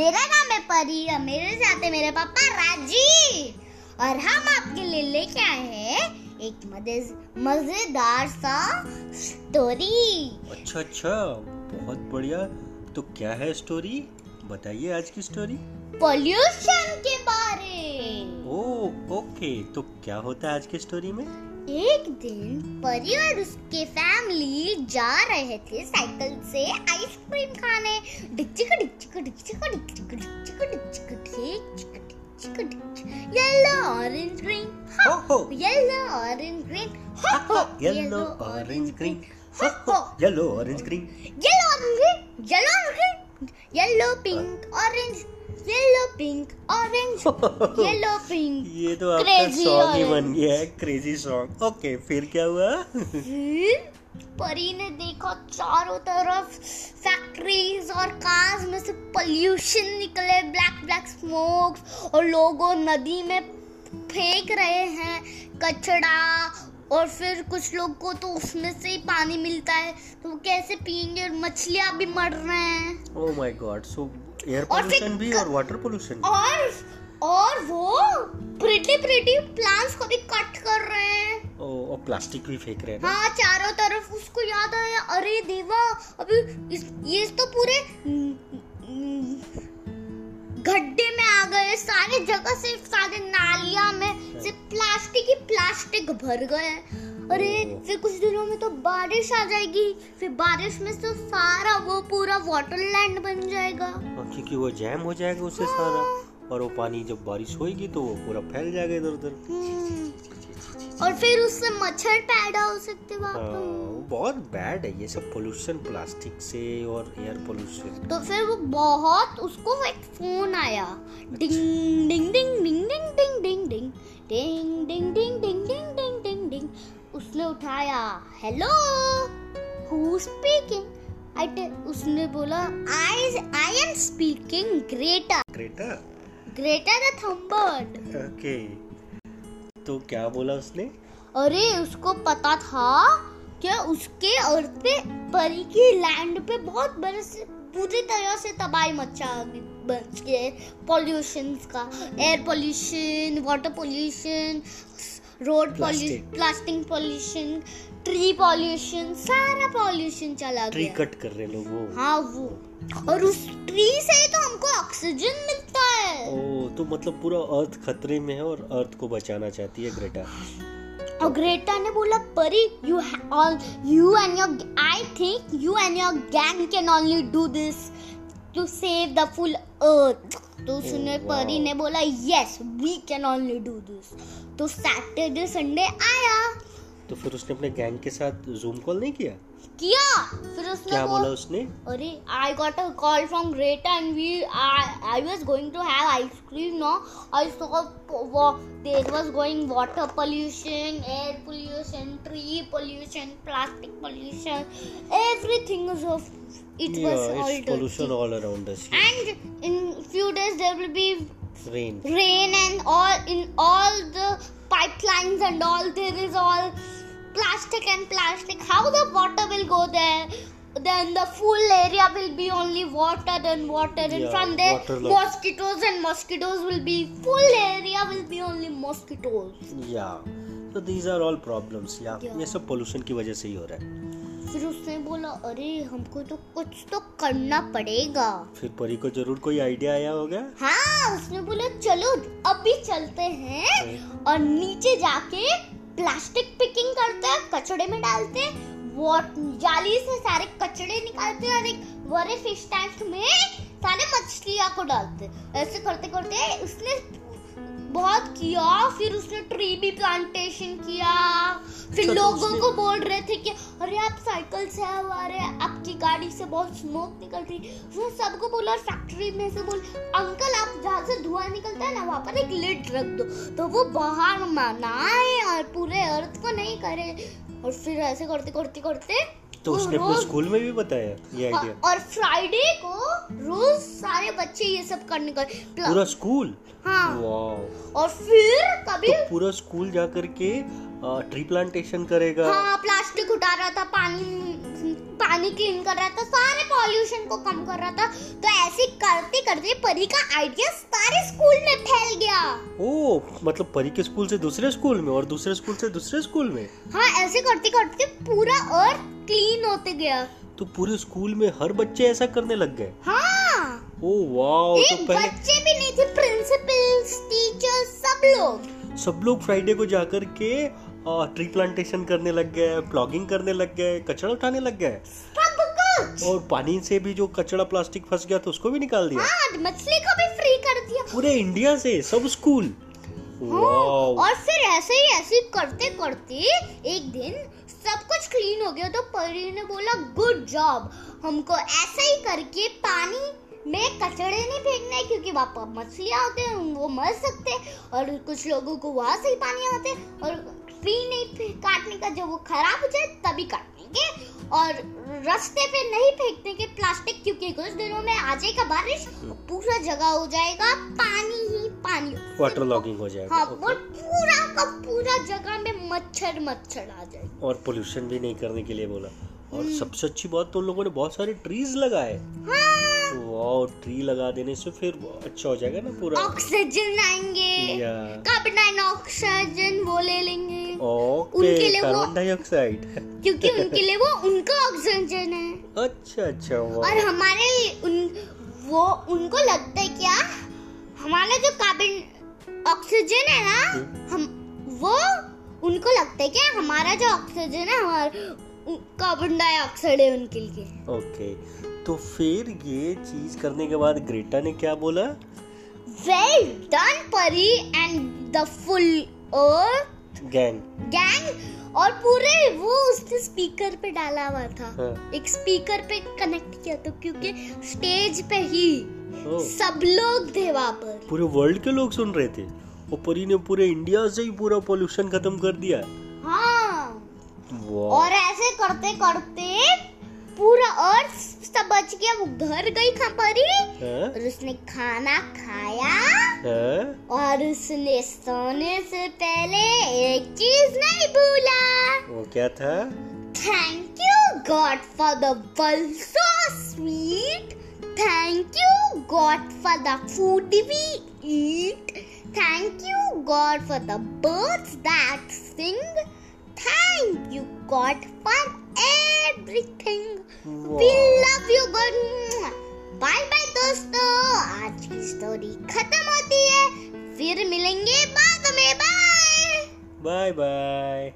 मेरा नाम है परी और मेरे साथ है मेरे पापा राज़ी और हम आपके लिए लेके आए हैं एक मज़ेदार सा स्टोरी अच्छा अच्छा बहुत बढ़िया। तो क्या है स्टोरी बताइए आज की स्टोरी पोल्यूशन के बारे। ओ ओके तो क्या होता है आज की स्टोरी में? एक दिन परी और उसके फैमिली फैमिली जा रहे थे साइकिल से आइसक्रीम खाने। Yellow orange green yellow orange green yellow orange green yellow orange green yellow orange green yellow orange green yellow pink orange yellow pink orange yellow pink ये तो आपका सॉन्ग ही बन गया है क्रेजी सॉन्ग ओके फिर क्या हुआ? परी ने देखा चारों तरफ़ फैक्ट्रीज और कार्स में से पोल्यूशन निकले ब्लैक ब्लैक स्मोक्स और लोगों नदी में फेंक रहे हैं कचड़ा और फिर कुछ लोग को तो उसमें से ही पानी मिलता है। तो वो कैसे पियेंगे और मछलियाँ भी मर रहे हैं। ओ my god so air pollution भी और वाटर पोल्यूशन और और वो प्रिटी प्रिटी प्लांट्स को भी कट कर रहे हैं। और प्लास्टिक भी फेंक रहे हैं हाँ चारों तरफ़ उसको याद आया। अरे देवा अभी इस, ये तो पूरे गड्ढे में आ गए। सारे जगह से सारे नालियाँ में से प्लास्टिक ही प्लास्टिक भर गए। अरे फिर कुछ दिनों में तो बारिश आ जाएगी। फिर बारिश में तो सारा वो पूरा वाटर लैंड बन जाएगा। और क्योंकि वो जैम हो जाएगा उससे सारा। और वो पानी जब बारिश होएगी तो वो पूरा फैल जाएगा इधर उधर हम्म। और फिर उससे मच्छर पैदा हो सकते हाँ, बाबू बहुत बैड है ये सब पोल्यूशन प्लास्टिक से और एयर पोल्यूशन तो फिर वो बहुत उसको एक फ़ोन आया डिंग डिंग डिंग डिंग डिंग डिंग डिंग डिंग डिंग डिंग डिंग डिंग डिंग डिंग डिंग डिंग उसने उठाया हेलो हु स्पीकिंग आई उसने बोला I I am speaking Greta Greta Greta the Thunberg okay तो क्या बोला उसने? अरे, उसको पता था क्या उसके अर्थ पे परी की लैंड पे बहुत बड़े से, पूरी तरह से तबाही मचा पॉल्यूशन का air pollution water pollution road pollution plastic pollution tree pollution सारा पॉल्यूशन चला ट्री गया। कट कर रहे लोग वो। हाँ वो। और उस ट्री से ही तो हमको ऑक्सीजन मिलता है। ओ तो मतलब पूरा अर्थ खतरे में है और अर्थ को बचाना चाहती है ग्रेटा और ग्रेटा ने बोला Pari you all you and your I think you and your gang can only do this to save the full earth तो Oh, wow. परी ने बोला yes we can only do this तो Saturday Sunday आया। तो फिर उसने अपने gang के साथ जूम कॉल नहीं किया? किया। फिर उसने क्या बोल- बोला उसने? अरे I got a call from Greta and we I was going to have ice cream no I saw there was going water pollution air pollution tree pollution plastic pollution everything is of it was yeah, all it's pollution dirty all around us and in few days there will be rain rain and all in all the pipelines and all there is all plastic and plastic how the water will go there then the full area will be only water and water and Yeah, from there waterlogged. mosquitoes and mosquitoes will be full area will be only mosquitoes yeah so these are all problems yeah, Yeah. ये सब pollution की वजह से ही हो रहा है फिर उसने बोला अरे हमको तो कुछ तो करना पड़ेगा। फिर परी को ज़रूर कोई आइडिया आया होगा? हाँ उसने बोला चलो अभी चलते हैं और नीचे जाके प्लास्टिक पिकिंग करते हैं कचड़े में डालते हैं जाली से सारे कचड़े निकालते हैं और एक बड़े फ़िश टैंक में सारे मछलियाँ को डालते ऐसे करते करते उसने बहुत किया फिर उसने ट्री भी प्लांटेशन किया। फिर लोगों को बोल रहे थे कि अरे आप साइकिल से आओ अरे आपकी गाड़ी से बहुत स्मोक निकल रही वो सबको बोला फैक्ट्री में से बोल अंकल आप जहाँ से धुआँ निकलता है ना वहाँ पर एक लिड रख दो। तो वो बाहर मनाए और पूरे अर्थ को नहीं करे। और फिर ऐसे करते करते करते तो उसने स्कूल में भी बताया ये हाँ, आइडिया और फ्राइडे को रोज सारे बच्चे ये सब करने का पूरा स्कूल? हाँ। और फिर कभी तो पूरा स्कूल जा करके ट्री प्लांटेशन करेगा। हाँ प्लास्टिक उठा रहा था पानी पानी क्लीन कर रहा था सारे पॉल्यूशन को कम कर रहा था। तो ऐसे करते करते परी का आइडिया सारे स्कूल में फैल गया। ओ मतलब परी के स्कूल से दूसरे स्कूल में और दूसरे स्कूल से दूसरे स्कूल में? हाँ ऐसे करते करते पूरा अर्थ क्लीन होते गया। तो पूरे स्कूल में हर बच्चे ऐसा करने लग गए? हाँ। ओ वाओ तो पहले बच्चे भी नहीं थे प्रिंसिपल्स टीचर्स सब लोग। सब लोग फ्राइडे को जाकर के ट्री प्लांटेशन करने लग गए प्लॉगिंग करने लग गए कचरा उठाने लग गए। सब कुछ। और पानी से भी जो कचरा प्लास्टिक फंस गया तो उसको भी निकाल दिया। हाँ मछली को भी फ्री कर दिया। पूरे इंडिया से सब स्कूल हाँ, और फिर ऐसे ही ऐसे करते करते एक दिन सब कुछ क्लीन हो गया। तो परी ने बोला गुड जॉब हमको ऐसे ही करके पानी में कचड़े नहीं फेंकना है, क्योंकि वहाँ पर मछलियाँ होते हैं, वो मर सकते हैं और कुछ लोगों को वहाँ से ही पानी आते और ट्री नहीं काटने का, जब वो खराब हो जाए तभी काटेंगे और रास्ते पे नहीं फेंकने के प्लास्टिक, क्योंकि कुछ दिनों में आ जाएगा बारिश, पूरा जगह हो जाएगा पानी ही पानी। वाटर लॉगिंग हो जाएगा हाँ ओके। और पूरा का पूरा जगह में मच्छर मच्छर आ जाए और पोल्यूशन भी नहीं करने के लिए बोला। और हम्म। सबसे अच्छी बात तो उन लोगों ने बहुत सारे ट्रीज लगाए। हाँ। वाओ ट्री लगा देने से फिर अच्छा हो जाएगा ना पूरा। ऑक्सीजन आएँगे कार्बन डाइऑक्साइड वो ले लेंगे। ओके उनके लिए वो- कार्बन डाइऑक्साइड क्योंकि उनके लिए वो उनका ऑक्सीजन है। अच्छा अच्छा और हमारे उन वो उनको लगता है क्या? हमारा जो कार्बन ऑक्सीजन है ना हम्म। हम वो उनको लगता है क्या हमारा जो ऑक्सीजन है हमारा कार्बन डाइऑक्साइड है उनके लिए। ओके तो फिर ये चीज़ करने के बाद ग्रेटा ने क्या बोला? Well done Pari and the full earth gang gang और पूरे वो उसने स्पीकर पे डाला हुआ था। हाँ। एक स्पीकर पे कनेक्ट किया था क्योंकि स्टेज पे ही सब लोग थे वहाँ पर। पूरे वर्ल्ड के लोग सुन रहे थे। और परी ने पूरे इंडिया से ही पूरा पोल्यूशन खत्म कर दिया हाँ। और ऐसे करते करते पूरा अर्थ रास्ता बच गया वो घर गई खपरी। हाँ? और उसने खाना खाया। हाँ? और उसने सोने से पहले एक चीज़ नहीं भूला। वो क्या था? Thank you god for the बल्सो sweet thank you god for the food we eat thank you god for the birds that sing thank you god for everything. Wow. वाह यू गुड बाय बाय दोस्तों। आज की story खत्म होती है। फिर मिलेंगे बाद में। Bye bye bye